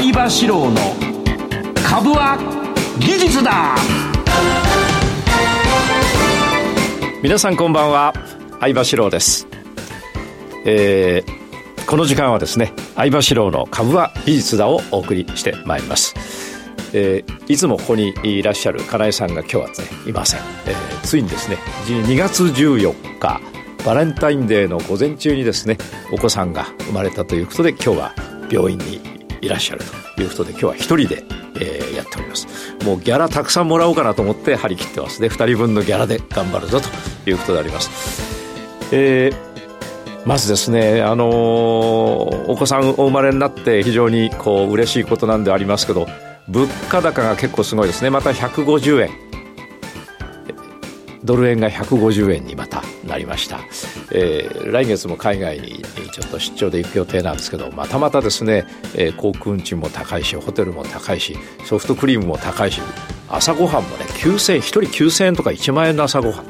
相場志郎の株は技術だ。皆さんこんばんは。相場志郎です。えー、この時間はですね相場志郎の株は技術だをお送りしてまいります。えー、いつもここにいらっしゃる金井さんが今日はですねいません、えー、ついにですね2月14日バレンタインデーの午前中にですねお子さんが生まれたということで今日は病院にいらっしゃるということで今日は一人で、えー、やっております。もうギャラたくさんもらおうかなと思って張り切ってますね。2人分のギャラで頑張るぞということであります。えーまずですね、あのー、お子さんお生まれになって非常にこう嬉しいことなんでありますけど物価高が結構すごいですね。また150円。ドル円が150円にまたなりました、えー、来月も海外にちょっと出張で行く予定なんですけどまたまたですね、えー、航空運賃も高いしホテルも高いしソフトクリームも高いし朝ごはんもね9000円1人9000円とか1万円の朝ごはん。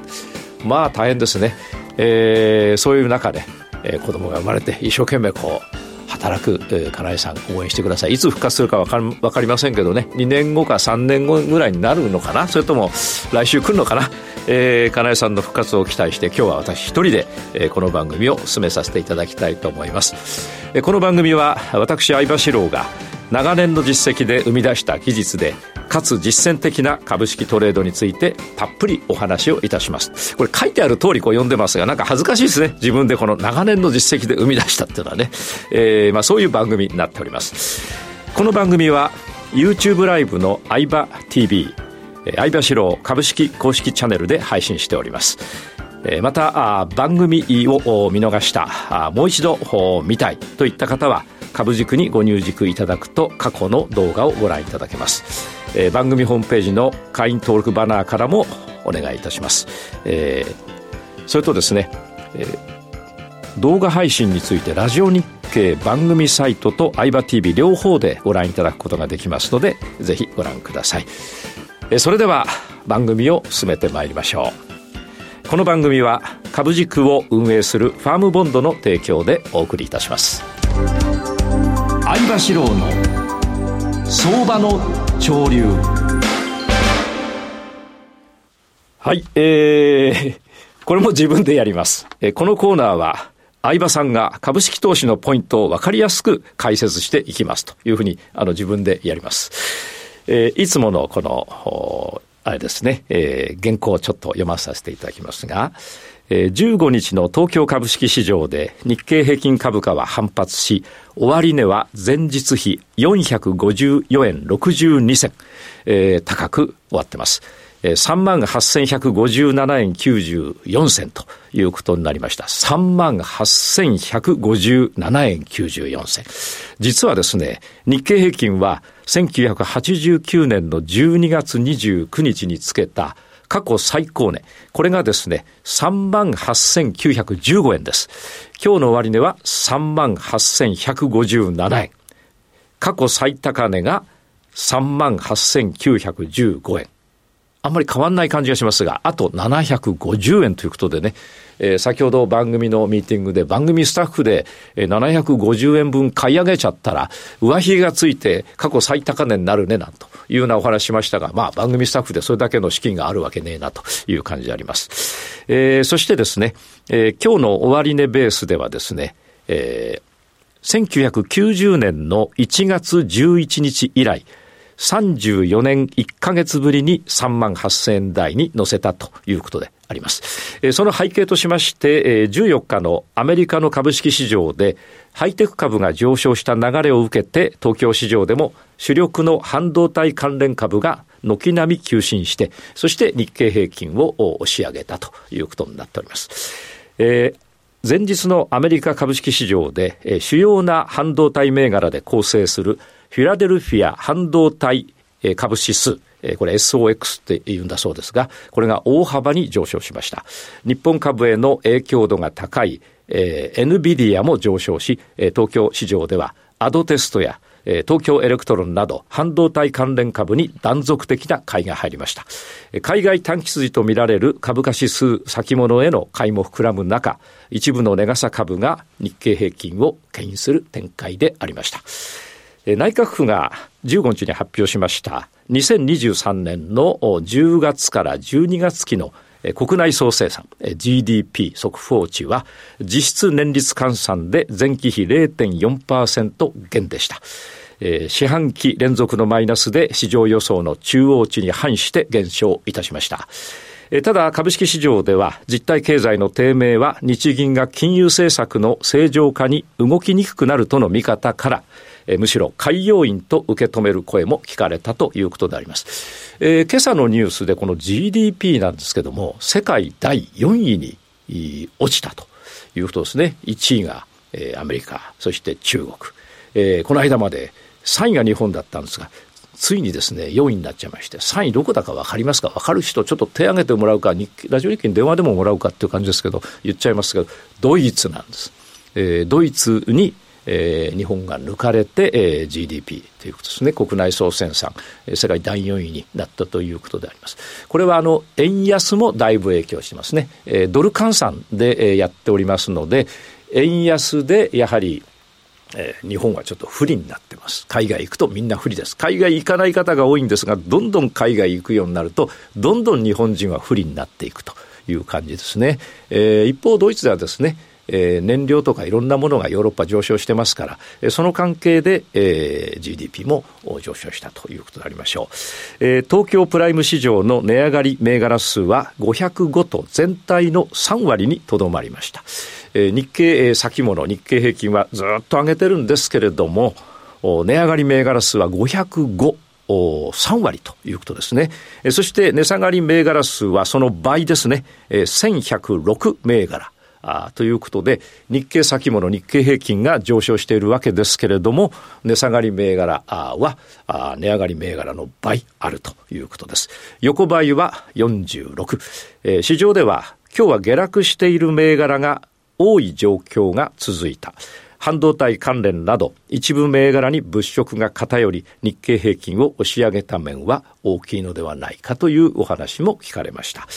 まあ大変ですね、えー、そういう中で、えー、子供が生まれて一生懸命こう働く、えー、金井さん応援してください。いつ復活するか分か分かりませんけどね。2年後か3年後ぐらいになるのかな？それとも来週来るのかな、えー、金井さんの復活を期待して今日は私一人で、えー、この番組を進めさせていただきたいと思います、えー、この番組は私相場志郎が長年の実績で生み出した技術でかつ実践的な株式トレードについてたっぷりお話をいたします。これ書いてある通りこう読んでますがなんか恥ずかしいですね。自分でこの長年の実績で生み出したっていうのはね、えー、まあそういう番組になっております。この番組は YouTube ライブの相場 TV 相場志郎株式公式チャンネルで配信しております。また番組を見逃したもう一度見たいといった方は株軸にご入軸いただくと過去の動画をご覧いただけます、えー、番組ホームページの会員登録バナーからもお願いいたします、えー、それとですね、えー、動画配信についてラジオ日経番組サイトと相葉 TV 両方でご覧いただくことができますのでぜひご覧ください、えー、それでは番組を進めてまいりましょう。この番組は株軸を運営するファームボンドの提供でお送りいたします。相場志郎の相場の潮流。はいえー、これも自分でやります、えー、このコーナーは相場さんが株式投資のポイントを分かりやすく解説していきます。というふうにあの自分でやります、えー、いつものこのあれですね、えー、原稿をちょっと読まさせていただきますが、15日の東京株式市場で日経平均株価は反発し、終値は前日比454円62銭、えー、高く終わってます。3万8157円94銭ということになりました。3万8157円94銭。実はですね、日経平均は1989年の12月29日につけた過去最高値。これがですね、38,915円です。今日の終値は38,157円。過去最高値が38,915円。あんまり変わんない感じがしますが、あと750円ということでね、えー、先ほど番組のミーティングで番組スタッフで750円分買い上げちゃったら、上髭がついて過去最高値になるねなんというようなお話しましたが、まあ番組スタッフでそれだけの資金があるわけねえなという感じであります。えー、そしてですね、えー、今日の終値ベースではですね、えー、1990年の1月11日以来、34年1ヶ月ぶりに3万8000円台に乗せたということであります。その背景としまして、14日のアメリカの株式市場でハイテク株が上昇した流れを受けて東京市場でも主力の半導体関連株が軒並み急進して、そして日経平均を押し上げたということになっております。えー前日のアメリカ株式市場で、主要な半導体銘柄で構成するフィラデルフィア半導体株指数、これ SOX って言うんだそうですが、これが大幅に上昇しました。日本株への影響度が高い、えー、NVIDIA も上昇し、東京市場ではアドテストや東京エレクトロンなど半導体関連株に断続的な買いが入りました。海外短期筋とみられる株価指数先物への買いも膨らむ中、一部の値がさ株が日経平均を牽引する展開でありました。内閣府が15日に発表しました2023年の10月から12月期の国内総生産 GDP 速報値は実質年率換算で前期比0.4%減でした。四半期連続のマイナスで市場予想の中央値に反して減少いたしました。ただ株式市場では実体経済の低迷は日銀が金融政策の正常化に動きにくくなるとの見方からえむしろ買い要因と受け止める声も聞かれたということであります。えー、今朝のニュースでこの GDP なんですけども、世界第4位に落ちたということですね。1位が、え、アメリカ、そして中国。えー、この間まで3位が日本だったんですが、ついにですね、4位になっちゃいまして、3位どこだか分かりますか？分かる人、ちょっと手挙げてもらうか、ラジオ日記に電話でももらうかっていう感じですけど、言っちゃいますけど、ドイツなんです。えー、ドイツに、えー、日本が抜かれて、えー、GDP ということですね。国内総生産、えー、世界第4位になったということであります。これはあの、円安もだいぶ影響してますね。えー、ドル換算で、えー、やっておりますので、円安でやはりえー、日本はちょっと不利になってます。海外行くとみんな不利です。海外行かない方が多いんですが、どんどん海外行くようになると、どんどん日本人は不利になっていくという感じですね。えー、一方、ドイツではですね、えー、燃料とかいろんなものがヨーロッパ上昇してますから、えその関係で、えー、GDP も上昇したということでありましょう、えー、東京プライム市場の値上がり銘柄数は505と全体の3割にとどまりました。えー、日経え先物、日経平均はずっと上げてるんですけれども、値上がり銘柄数は505。3割ということですね。そして値下がり銘柄数はその倍ですね。1106銘柄。あということで、日経先物、日経平均が上昇しているわけですけれども、値下がり銘柄はあ値上がり銘柄の倍あるということです。横ばいは46。えー、市場では今日は下落している銘柄が多い状況が続いた。半導体関連など一部銘柄に物色が偏り日経平均を押し上げた面は大きいのではないかというお話も聞かれました。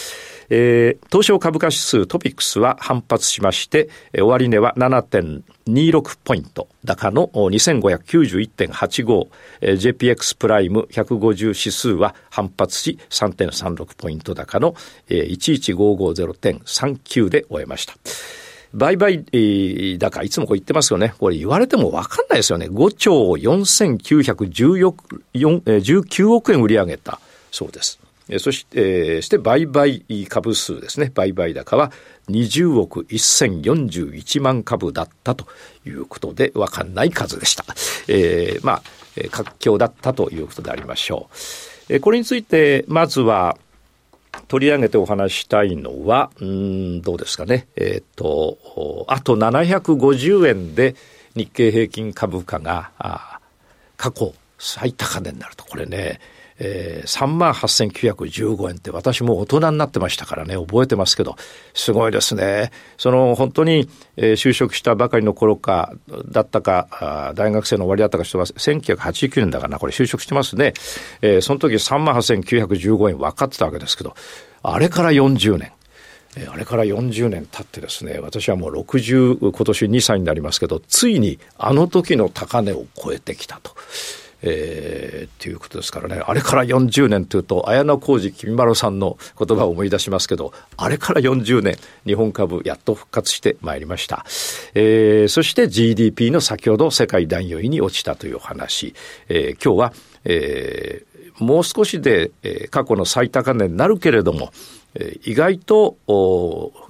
えー、東証株価指数トピックスは反発しまして、終値は7.26ポイント高の2591.85、えー、JPX プライム150指数は反発し3.36ポイント高の、えー、11550.39で終えました。売買高、いつもこう言ってますよね。これ言われてもわかんないですよね。5兆4919億円売り上げたそうです。そして、して売買株数ですね。売買高は20億1041万株だったということで、わかんない数でした。えー、まあ、活況だったということでありましょう。これについて、まずは、取り上げてお話したいのは、うん、どうですかね。えっ、ー、と、あと750円で日経平均株価が、過去最高値になると。これね、えー、3万8915円って私も大人になってましたからね、覚えてますけど、すごいですね。その本当に、えー、就職したばかりの頃か、だったか、大学生の終わりだったか人は、1989年だからな、これ就職してますね。えー、その時3万8915円分かってたわけですけど、あれから40年。あれから40年経ってですね、私はもう60、今年2歳になりますけど、ついにあの時の高値を超えてきたと。えー、っていうことですからね、あれから40年というと、綾小路きみまろさんの言葉を思い出しますけど、あれから40年、日本株やっと復活してまいりました。えー、そして GDP の先ほど世界第4位に落ちたという話、えー、今日は、えー、もう少しで、えー、過去の最高値になるけれども、意外と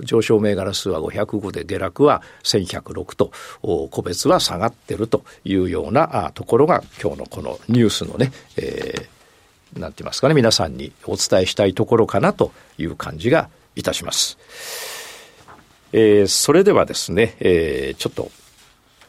上昇銘柄数は505で下落は1106と個別は下がってるというようなところが今日のこのニュースのね、えー、なんて言いますかね皆さんにお伝えしたいところかなという感じがいたします。えー、それではですね、えー、ちょっと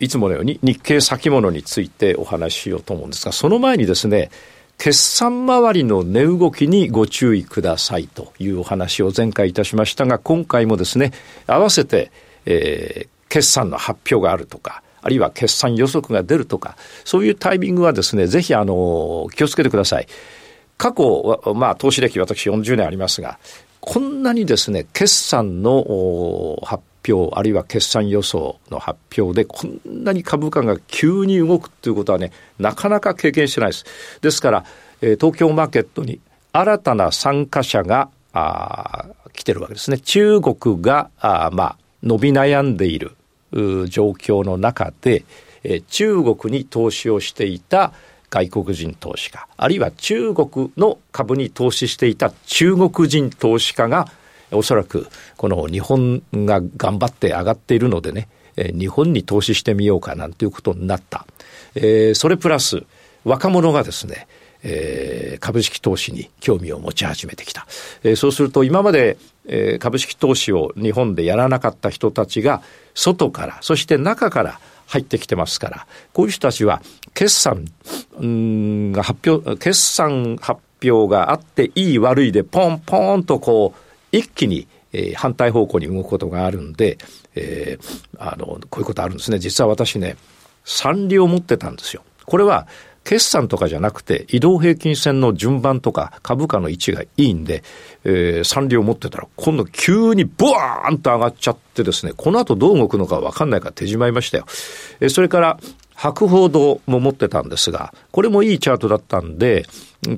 いつものように日経先物についてお話ししようと思うんですがその前にですね決算周りの値動きにご注意くださいというお話を前回いたしましたが、今回もですね、合わせて、えー、決算の発表があるとか、あるいは決算予測が出るとか、そういうタイミングはですね、ぜひあの、気をつけてください。過去、まあ、投資歴私40年ありますが、こんなにですね、決算の発表、あるいは決算予想の発表で、こんなに株価が急に動くっていうことはね、なかなか経験してないです。ですから、東京マーケットに新たな参加者が、来てるわけですね。中国が、あまあ、伸び悩んでいる状況の中で、中国に投資をしていた外国人投資家、あるいは中国の株に投資していた中国人投資家が、おそらくこの日本が頑張って上がっているのでね、日本に投資してみようかなんていうことになった。えー、それプラス若者がですね、えー、株式投資に興味を持ち始めてきた。えー、そうすると今まで、えー、株式投資を日本でやらなかった人たちが外から、そして中から入ってきてますから、こういう人たちは決算が発表、決算発表があっていい悪いでポンポンとこう一気に、えー、反対方向に動くことがあるんで、えー、あの、こういうことあるんですね。実は私ね、三利を持ってたんですよ。これは、決算とかじゃなくて、移動平均線の順番とか株価の位置がいいんで、えー、三利を持ってたら、今度急にブワーンと上がっちゃってですね、この後どう動くのかわかんないから手締まいましたよ。えー、それから、博報堂も持ってたんですが、これもいいチャートだったんで、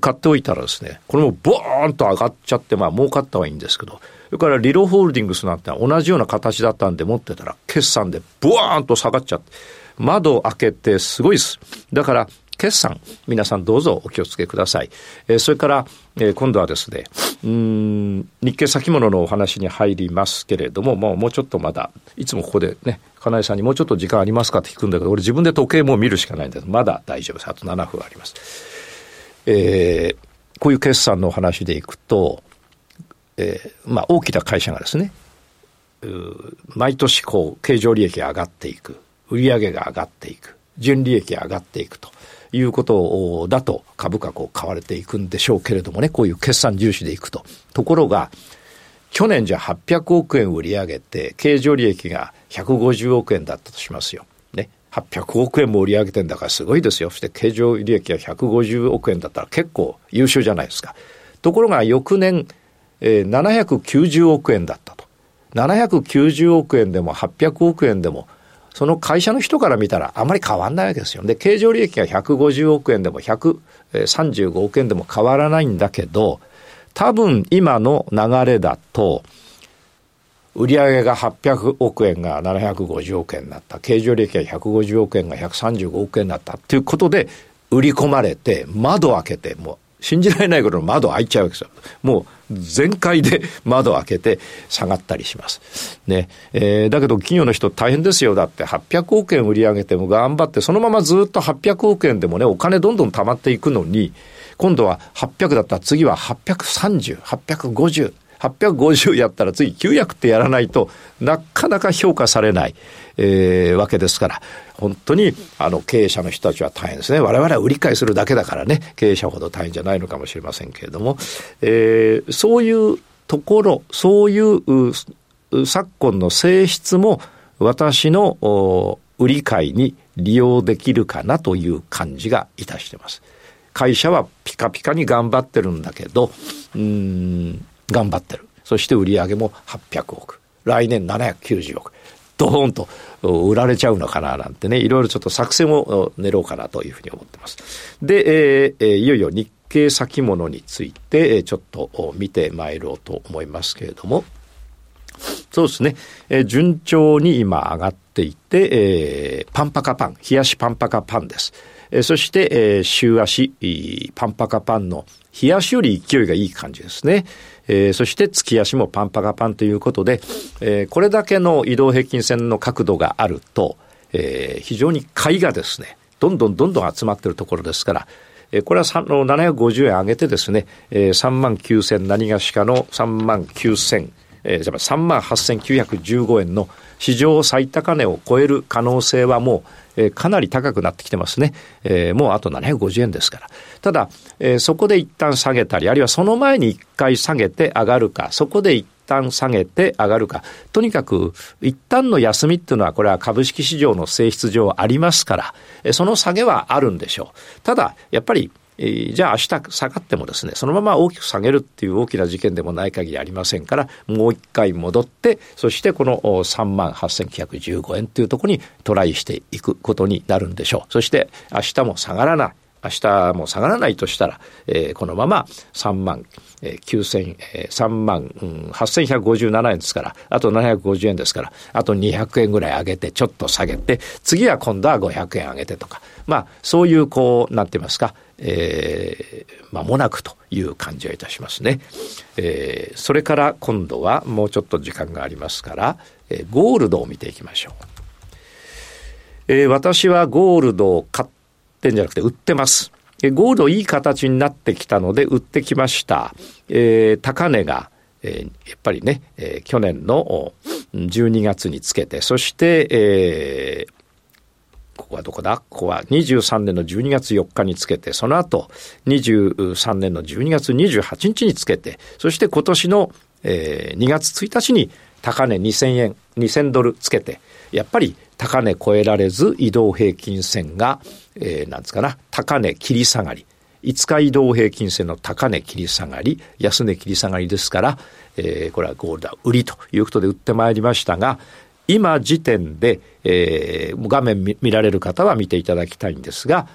買っておいたらですね、これもボーンと上がっちゃって、まあ儲かったはいいんですけど、それからリロホールディングスなんて同じような形だったんで持ってたら、決算でボワーンと下がっちゃって、窓を開けてすごいです。だから、決算、皆さんどうぞお気をつけください。え、それから、え、今度はですね、うん、日経先物のお話に入りますけれども、もうもうちょっとまだ、いつもここでね、金井さんにもうちょっと時間ありますかって聞くんだけど、俺自分で時計も見るしかないんです。まだ大丈夫です。あと7分あります。えー、こういう決算のお話でいくと、えー、まあ大きな会社がですね、毎年こう、経常利益が上がっていく、売上が上がっていく、純利益が上がっていくと。いうことだと株価こう買われていくんでしょうけれどもね、こういう決算重視でいくと。ところが、去年じゃ800億円売り上げて、経常利益が150億円だったとしますよ。ね。800億円も売り上げてんだからすごいですよ。そして経常利益が150億円だったら結構優秀じゃないですか。ところが翌年、えー、790億円だったと。790億円でも800億円でもその会社の人から見たらあまり変わんないわけですよ。で、経常利益が150億円でも135億円でも変わらないんだけど、多分今の流れだと、売上が800億円が750億円になった。経常利益が150億円が135億円になったっていうことで、売り込まれて、窓開けて、もう信じられないぐらいの窓開いちゃうわけですよ。もう全開で 窓開けて下がったりします。ね。えー、だけど企業の人大変ですよ。だって800億円売り上げても頑張って、そのままずっと800億円でもね、お金どんどん溜まっていくのに、今度は800だったら次は830、850、850やったら次900ってやらないとなかなか評価されない、えー、わけですから、本当にあの経営者の人たちは大変ですね。我々は売り買いするだけだからね、経営者ほど大変じゃないのかもしれませんけれども、えー、そういうところ、そういう昨今の性質も私の売り買いに利用できるかなという感じがいたしてます。会社はピカピカに頑張ってるんだけど、うん、頑張ってる。そして売り上げも800億。来年790億。ドーンと売られちゃうのかななんてね、いろいろちょっと作戦を練ろうかなというふうに思ってます。で、えー、いよいよ日経先物について、ちょっと見てまいろうと思いますけれども、そうですね、えー、順調に今上がっていて、えー、パンパカパン、冷やしパンパカパンです。えー、そして、えー、週足、パンパカパンの冷やしより勢いがいい感じですね。えー、そして月足もパンパカパンということで、えー、これだけの移動平均線の角度があると、えー、非常に買いがですね、どんどんどんどん集まっているところですから、えー、これは750円上げてですね、えー、3万9000何がしかの3万9000、えー、じゃあ3万8915円の史上最高値を超える可能性はもう、えー、かなり高くなってきてますね。えー、もうあと750円ですから。ただ、えー、そこで一旦下げたり、あるいはその前に一回下げて上がるか、そこで一旦下げて上がるか。とにかく、一旦の休みっていうのは、これは株式市場の性質上ありますから、えその下げはあるんでしょう。ただ、やっぱり、じゃあ明日下がってもですね、そのまま大きく下げるっていう大きな事件でもない限りありませんから、もう一回戻って、そしてこの3万8915円というところにトライしていくことになるんでしょう。そして明日も下がらない。明日も下がらないとしたら、えー、このまま3万、えー、9000、えー、3万、うん、8157円ですから、あと750円ですから、あと200円ぐらい上げて、ちょっと下げて、次は今度は500円上げてとか、まあ、そういう、こう、なんて言いますか、えー、間もなくという感じがいたしますね。えー、それから今度はもうちょっと時間がありますから、えー、ゴールドを見ていきましょう。えー、私はゴールドを買ってんじゃなくて売ってます。ゴールドいい形になってきたので売ってきました。えー、高値が、えー、やっぱりね、えー、去年の12月につけて、そして、えー、ここはどこだ？ここは23年の12月4日につけて、その後23年の12月28日につけて、そして今年の、えー、2月1日に高値2000円、2000ドルつけて、やっぱり高値超えられず移動平均線が、えー、なんですかな、高値切り下がり。5日移動平均線の高値切り下がり、安値切り下がりですから、えー、これはゴールド売りということで売ってまいりましたが、今時点で、えー、画面見られる方は見ていただきたいんですが、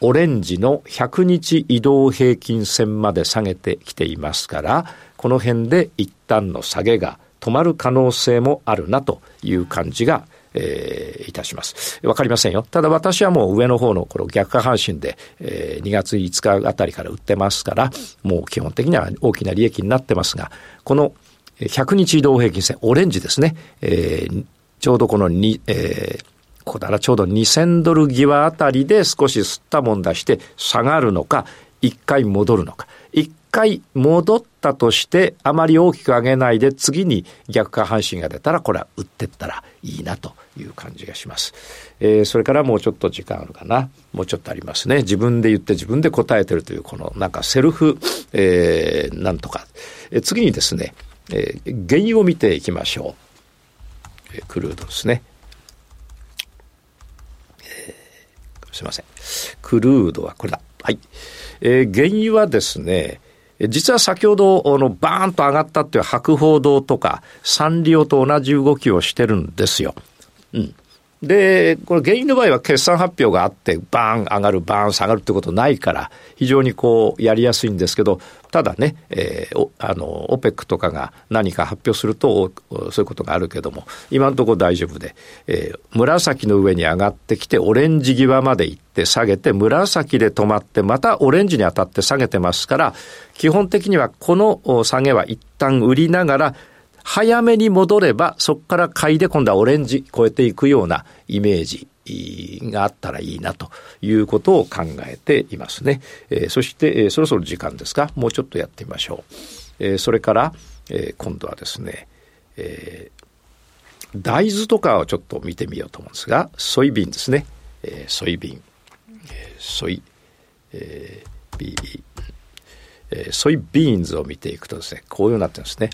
オレンジの100日移動平均線まで下げてきていますから、この辺で一旦の下げが止まる可能性もあるなという感じがえー、いたします。わかりませんよ。ただ私はもう上の方のこの逆下半身で、えー、2月5日あたりから売ってますから、もう基本的には大きな利益になってますが、この100日移動平均線、オレンジですね、えー、ちょうどこの2、えー、ここだらちょうど2000ドル際あたりで少し吸ったもんだして下がるのか、一回戻るのか。一回戻ったとして、あまり大きく上げないで、次に逆下半身が出たら、これは売ってったらいいなという感じがします。えー、それからもうちょっと時間あるかな。もうちょっとありますね。自分で言って自分で答えてるという、このなんかセルフ、えー、なんとか。えー、次にですね、えー、原油を見ていきましょう。えー、クルードですね。えー、すいません。クルードはこれだ。はい。えー、原油はですね、実は先ほど、あの、バーンと上がったっていう博報堂とか、サンリオと同じ動きをしてるんですよ。うん。で、これ原因の場合は決算発表があって、バーン上がる、バーン下がるってことないから、非常にこう、やりやすいんですけど、ただね、えー、あの、オペックとかが何か発表すると、そういうことがあるけども、今のところ大丈夫で、えー、紫の上に上がってきて、オレンジ際まで行って下げて、紫で止まって、またオレンジに当たって下げてますから、基本的にはこの下げは一旦売りながら、早めに戻れば、そこから買いで今度はオレンジ超えていくようなイメージがあったらいいなということを考えていますね。えー、そして、えー、そろそろ時間ですか？もうちょっとやってみましょう。えー、それから、え、今度はですね、え、大豆とかをちょっと見てみようと思うんですが、ソイビンですね。え、ソイビン。え、ソイ、え、ビー、え、ソイビーンズを見ていくとですね、こういうようになってるんですね。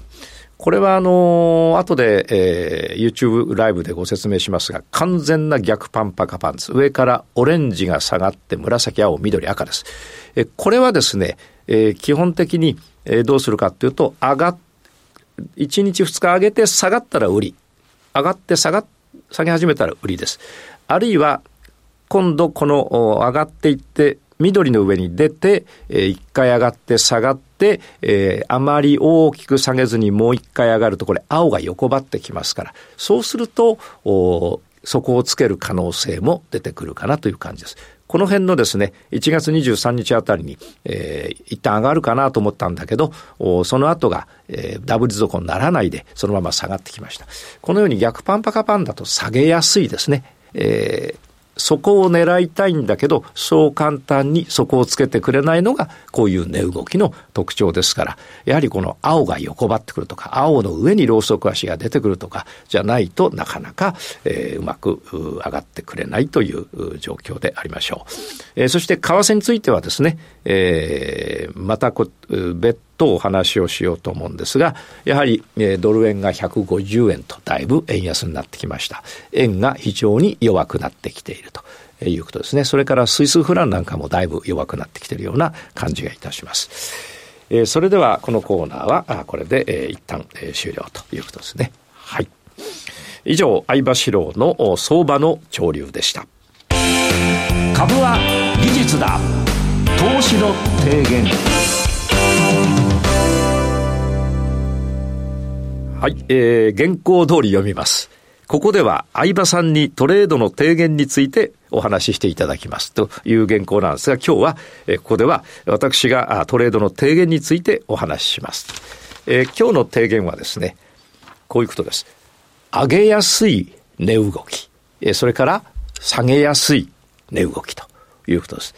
これはあの、後で、えー、YouTube ライブでご説明しますが、完全な逆パンパカパンツ。上からオレンジが下がって紫、青、緑、赤です。えこれはですね、えー、基本的に、えー、どうするかっていうと、上がっ、1日2日上げて下がったら売り。上がって下が、下げ始めたら売りです。あるいは、今度この上がっていって、緑の上に出て、えー、1回上がって下がって、えー、あまり大きく下げずにもう1回上がると、これ青が横ばってきますから、そうすると、底をつける可能性も出てくるかなという感じです。この辺のですね、1月23日あたりに、えー、一旦上がるかなと思ったんだけど、その後が、えー、ダブル底にならないで、そのまま下がってきました。このように逆パンパカパンだと下げやすいですね。えーそこを狙いたいんだけど、そう簡単にそこをつけてくれないのが、こういう値動きの特徴ですから、やはりこの青が横ばってくるとか、青の上にローソク足が出てくるとか、じゃないとなかなか、えー、うまく上がってくれないという状況でありましょう。えー、そして為替についてはですね、えー、またこ別とお話をしようと思うんですが、やはり、えー、ドル円が150円とだいぶ円安になってきました。円が非常に弱くなってきていると。いうことですね。それからスイスフランなんかもだいぶ弱くなってきているような感じがいたします。えー、それではこのコーナーはあこれで、えー、一旦、えー、終了ということですね。はい。以上、相場志郎の相場の潮流でした。株は技術だ。投資の提言。はい、えー、原稿通り読みます。ここでは相場さんにトレードの提言についてお話ししていただきますという原稿なんですが、今日は、えここでは私がトレードの提言についてお話しします。えー、今日の提言はですね、こういうことです。上げやすい値動き、えそれから下げやすい値動きということです。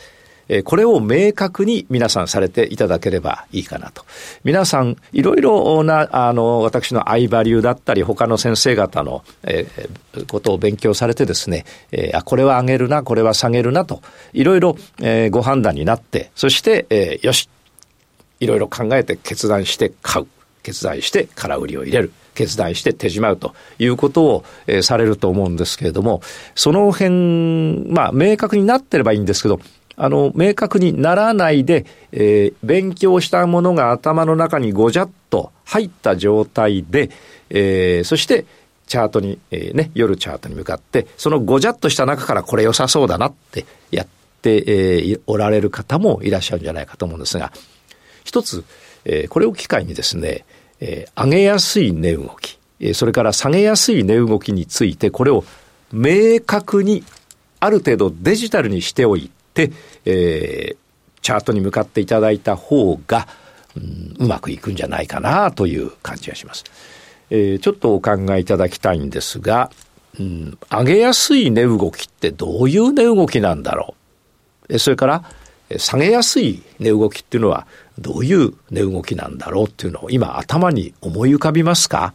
これを明確に皆さんされていただければいいかなと。皆さん、いろいろな、あの、私の相場流だったり、他の先生方の、え、ことを勉強されてですね、え、あ、これは上げるな、これは下げるなと、いろいろ、え、ご判断になって、そして、え、よし、いろいろ考えて決断して買う。決断して空売りを入れる。決断して手締まうということを、えー、されると思うんですけれども、その辺、まあ、明確になってればいいんですけど、あの、明確にならないで、えー、勉強したものが頭の中にごじゃっと入った状態で、えー、そして、チャートに、えー、ね、夜チャートに向かって、そのごじゃっとした中からこれ良さそうだなってやって、えー、おられる方もいらっしゃるんじゃないかと思うんですが、一つ、えー、これを機会にですね、えー、上げやすい値動き、えー、それから下げやすい値動きについて、これを明確にある程度デジタルにしておいて、えー、チャートに向かっていただいた方が、うん、うまくいくんじゃないかなという感じがします。えー、ちょっとお考えいただきたいんですが、うん、上げやすい値動きってどういう値動きなんだろう。それから、下げやすい値動きっていうのはどういう値動きなんだろうっていうのを今頭に思い浮かびますか？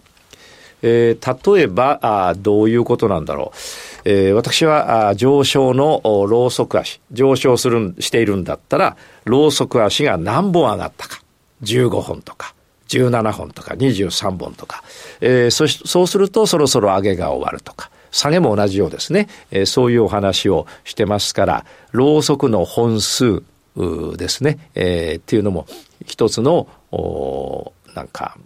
えー、例えばあ、どういうことなんだろう。えー、私は上昇のローソク足、上昇する、しているんだったら、ローソク足が何本上がったか。15本とか、17本とか、23本とか。えー、そそうするとそろそろ上げが終わるとか。下げも同じようですね。えー、そういうお話をしてますから、ローソクの本数ですね。えー、っていうのも一つの、なんか、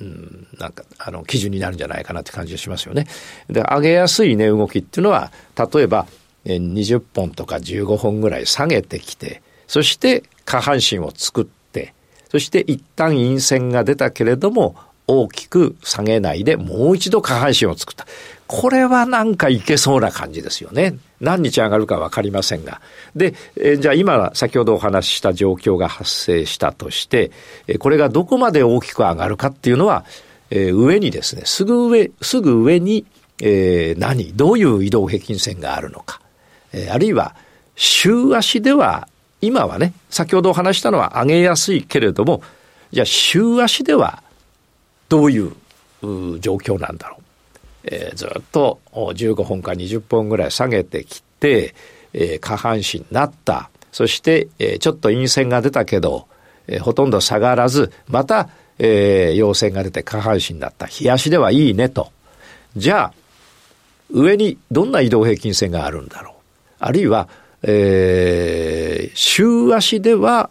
うん、なんか、あの、基準になるんじゃないかなって感じがしますよね。で、上げやすい値動きっていうのは、例えば、20本とか15本ぐらい下げてきて、そして下半身を作って、そして一旦陰線が出たけれども、大きく下げないでもう一度下半身を作った。これはなんかいけそうな感じですよね。何日上がるかわかりませんが。で、えじゃあ今先ほどお話しした状況が発生したとして、えこれがどこまで大きく上がるかっていうのは、え上にですね、すぐ上、すぐ上に、えー、何、どういう移動平均線があるのか。えあるいは、週足では、今はね、先ほどお話したのは上げやすいけれども、じゃあ週足ではどういう状況なんだろう。えー、ずっと15本か20本ぐらい下げてきて、えー、下半身になった。そして、えー、ちょっと陰線が出たけど、えー、ほとんど下がらず、また、えー、陽線が出て下半身になった。日足ではいいねと。じゃあ、上にどんな移動平均線があるんだろう。あるいは、えー、週足では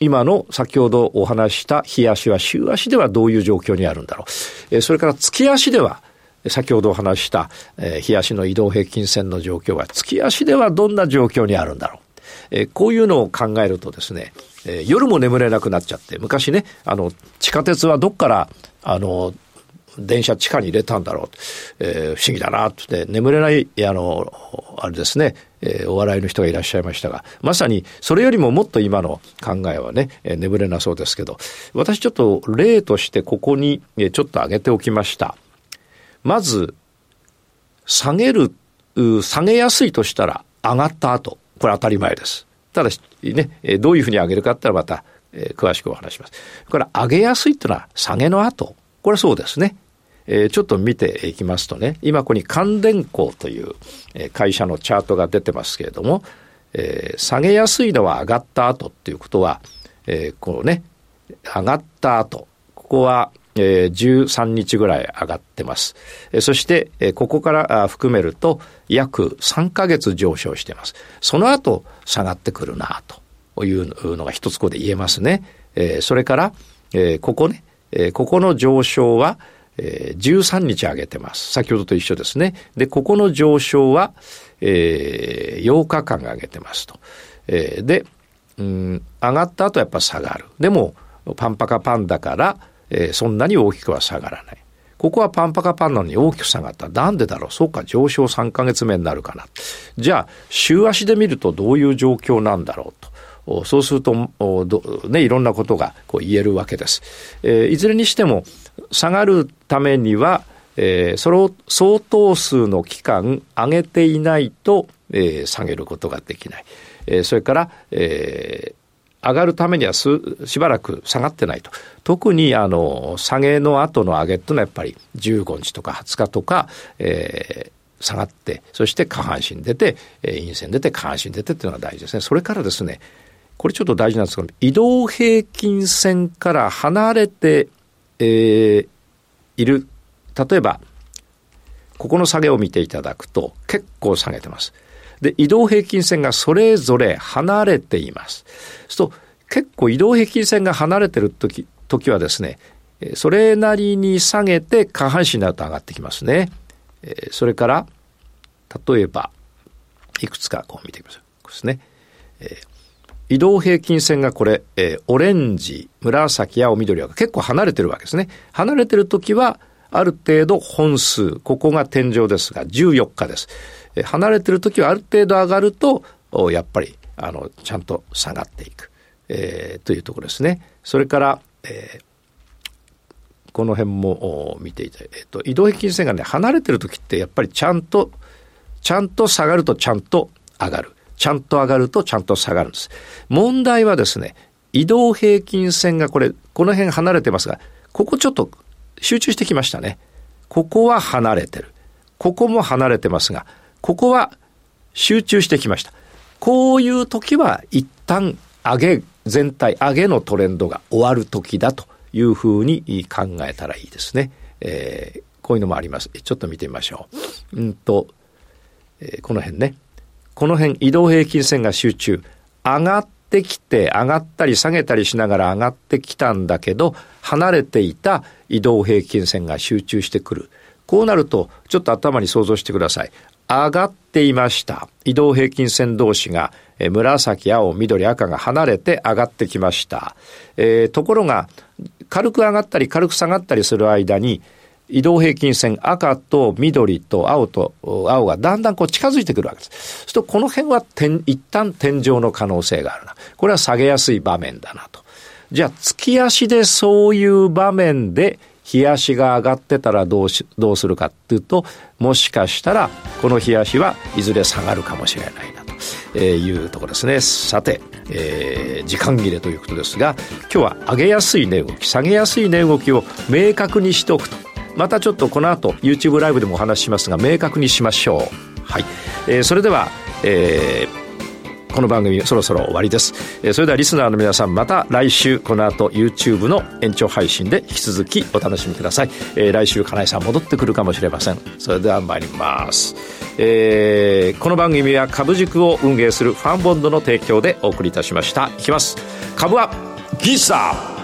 今の先ほどお話した日足は週足ではどういう状況にあるんだろう。えそれから月足では、先ほどお話した、え日足の移動平均線の状況は月足ではどんな状況にあるんだろう。えこういうのを考えるとですね、え夜も眠れなくなっちゃって、昔ね、あの、地下鉄はどっから、あの、電車地下に入れたんだろう。えー、不思議だなって、眠れない、あの、あれですね、えー、お笑いの人がいらっしゃいましたが、まさにそれよりももっと今の考えはね、えー、眠れなそうですけど、私ちょっと例としてここに、えー、ちょっと上げておきました。まず、下げる、下げやすいとしたら上がった後、これ当たり前です。ただし、ね、どういうふうに上げるかってのはまた、え、詳しくお話します。これ上げやすいっていうのは下げの後。これそうですね。えー、ちょっと見ていきますとね、今ここに関電工という会社のチャートが出てますけれども、えー、下げやすいのは上がった後っていうことは、えー、こうね、上がった後、ここは、えー、13日ぐらい上がってます。えー、そして、えー、ここから含めると約3ヶ月上昇しています。その後下がってくるなというのが一つここで言えますね。えー、それから、えー、ここね、えー、ここの上昇は、えー、13日上げてます。先ほどと一緒ですね。で、ここの上昇は、えー、8日間上げてますと。えー、で、うん、上がった後やっぱ下がる。でも、パンパカパンだから、えー、そんなに大きくは下がらない。ここはパンパカパンなのに大きく下がった。なんでだろう？そうか、上昇3ヶ月目になるかな。じゃあ、週足で見るとどういう状況なんだろうと。そうすると、ね、いろんなことがこう言えるわけです。えー、いずれにしても、下がるためには、えー、それを相当数の期間上げていないと、えー、下げることができない。えー、それから、えー、上がるためにはすしばらく下がってないと。特にあの下げの後の上げっていうのはやっぱり15日とか20日とか、えー、下がって、そして下半身出て、えー、陰線出て、下半身出てっていうのが大事ですね。それからですね、これちょっと大事なんですけど、移動平均線から離れて、えー、いる。例えば、ここの下げを見ていただくと、結構下げてます。で、移動平均線がそれぞれ離れています。そうすると、結構移動平均線が離れてる時、時はですね、それなりに下げて下半身になると上がってきますね。それから、例えば、いくつかこう見てみましょう。ですね。移動平均線がこれ、えー、オレンジ、紫、青、緑は結構離れてるわけですね。離れてるときは、ある程度本数、ここが天井ですが、14日です。えー、離れてるときはある程度上がると、やっぱり、あの、ちゃんと下がっていく。えー、というところですね。それから、えー、この辺も見ていたえっ、と、移動平均線がね、離れてるときってやっぱりちゃんと、ちゃんと下がるとちゃんと上がる。ちゃんと上がるとちゃんと下がるんです。問題はですね、移動平均線がこれ、この辺離れてますが、ここちょっと集中してきましたね。ここは離れてる。ここも離れてますが、ここは集中してきました。こういう時は一旦上げ全体、上げのトレンドが終わる時だというふうに考えたらいいですね。えー、こういうのもあります。ちょっと見てみましょう。うんと、えー、この辺ね。この辺移動平均線が集中。上がってきて、上がったり下げたりしながら上がってきたんだけど、離れていた移動平均線が集中してくる。こうなると、ちょっと頭に想像してください。上がっていました。移動平均線同士が、え紫、青、緑、赤が離れて上がってきました。えー、ところが、軽く上がったり軽く下がったりする間に、移動平均線赤と緑と青と青がだんだんこう近づいてくるわけです。するとこの辺は一旦天井の可能性があるな。これは下げやすい場面だなと。じゃあ月足でそういう場面で日足が上がってたらどうしどうするかっていうともしかしたらこの日足はいずれ下がるかもしれないなと、いうところですねさて、えー、時間切れということですが今日は上げやすい値動き下げやすい値動きを明確にしておくとまたちょっとこの後 YouTube ライブでもお話ししますが明確にしましょう。はい、えー、それでは、えー、この番組そろそろ終わりです、えー、それではリスナーの皆さんまた来週この後 YouTube の延長配信で引き続きお楽しみください、えー、来週金井さん戻ってくるかもしれません。それでは参ります。えー、この番組は株塾を運営するファンボンドの提供でお送りいたしました。いきます。株はギサー。